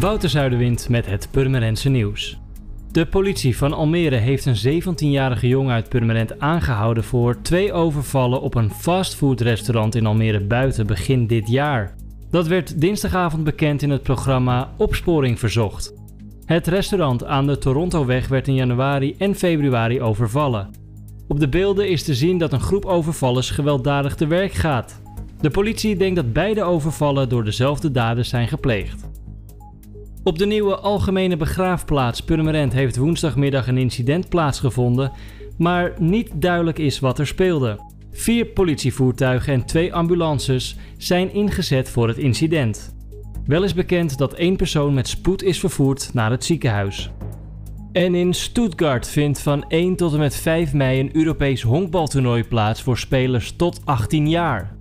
Wouter Zuiderwind met het Purmerendse nieuws. De politie van Almere heeft een 17-jarige jongen uit Purmerend aangehouden voor twee overvallen op een fastfoodrestaurant in Almere buiten begin dit jaar. Dat werd dinsdagavond bekend in het programma Opsporing Verzocht. Het restaurant aan de Torontoweg werd in januari en februari overvallen. Op de beelden is te zien dat een groep overvallers gewelddadig te werk gaat. De politie denkt dat beide overvallen door dezelfde daders zijn gepleegd. Op de nieuwe algemene begraafplaats Purmerend heeft woensdagmiddag een incident plaatsgevonden, maar niet duidelijk is wat er speelde. Vier politievoertuigen en twee ambulances zijn ingezet voor het incident. Wel is bekend dat één persoon met spoed is vervoerd naar het ziekenhuis. En in Stuttgart vindt van 1 tot en met 5 mei een Europees honkbaltoernooi plaats voor spelers tot 18 jaar.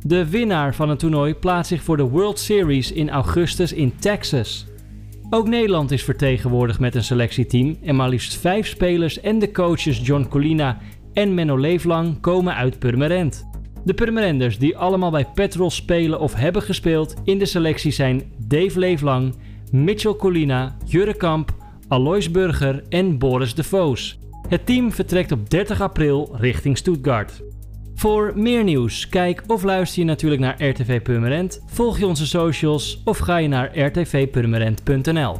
De winnaar van het toernooi plaatst zich voor de World Series in augustus in Texas. Ook Nederland is vertegenwoordigd met een selectieteam en maar liefst vijf spelers en de coaches John Colina en Menno Leeflang komen uit Purmerend. De Purmerenders die allemaal bij Petrol spelen of hebben gespeeld in de selectie zijn Dave Leeflang, Mitchell Colina, Jurre Kamp, Alois Burger en Boris de Voos. Het team vertrekt op 30 april richting Stuttgart. Voor meer nieuws, kijk of luister je natuurlijk naar RTV Purmerend, volg je onze socials of ga je naar rtvpurmerend.nl.